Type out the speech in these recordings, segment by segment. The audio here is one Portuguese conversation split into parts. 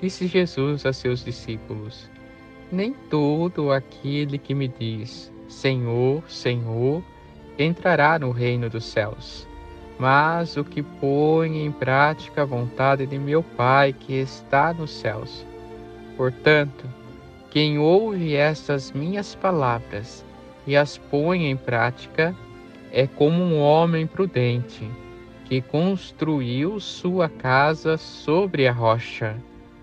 disse Jesus a seus discípulos: Nem todo aquele que me diz, Senhor, Senhor, entrará no reino dos céus, mas o que põe em prática a vontade de meu Pai que está nos céus. Portanto, quem ouve estas minhas palavras e as põe em prática é como um homem prudente que construiu sua casa sobre a rocha.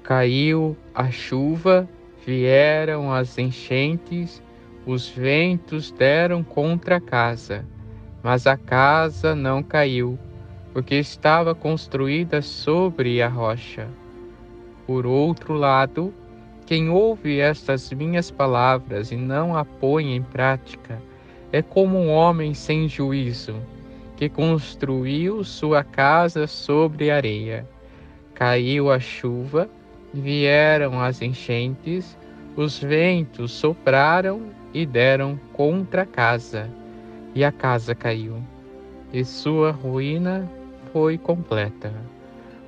Caiu a chuva, vieram as enchentes, os ventos deram contra a casa, mas a casa não caiu, porque estava construída sobre a rocha. Por outro lado, quem ouve estas minhas palavras e não a põe em prática é como um homem sem juízo que construiu sua casa sobre areia. Caiu a chuva, vieram as enchentes, os ventos sopraram e deram contra a casa, e a casa caiu, e sua ruína foi completa.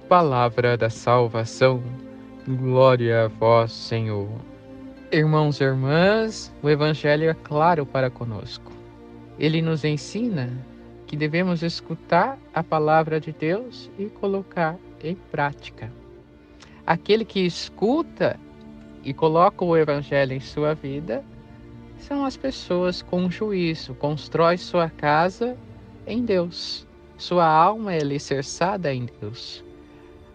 Palavra da salvação, glória a vós, Senhor. Irmãos e irmãs, o Evangelho é claro para conosco. Ele nos ensina que devemos escutar a palavra de Deus e colocar em prática. Aquele que escuta e coloca o evangelho em sua vida são as pessoas com juízo, constrói sua casa em Deus. Sua alma é alicerçada em Deus.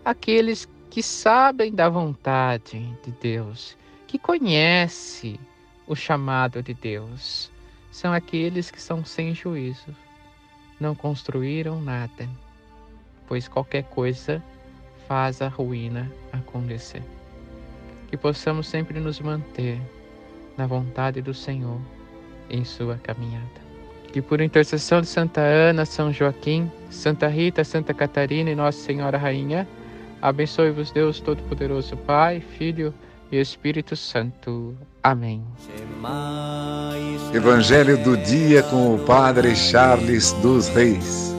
Aqueles que sabem da vontade de Deus, que conhecem o chamado de Deus, são aqueles que são sem juízo não construíram nada, pois qualquer coisa faz a ruína acontecer. Que possamos sempre nos manter na vontade do Senhor em sua caminhada. Que por intercessão de Santa Ana, São Joaquim, Santa Rita, Santa Catarina e Nossa Senhora Rainha, abençoe-vos Deus Todo-Poderoso, Pai, Filho e Espírito Santo. Amém. Evangelho do dia com o Padre Charles dos Reis.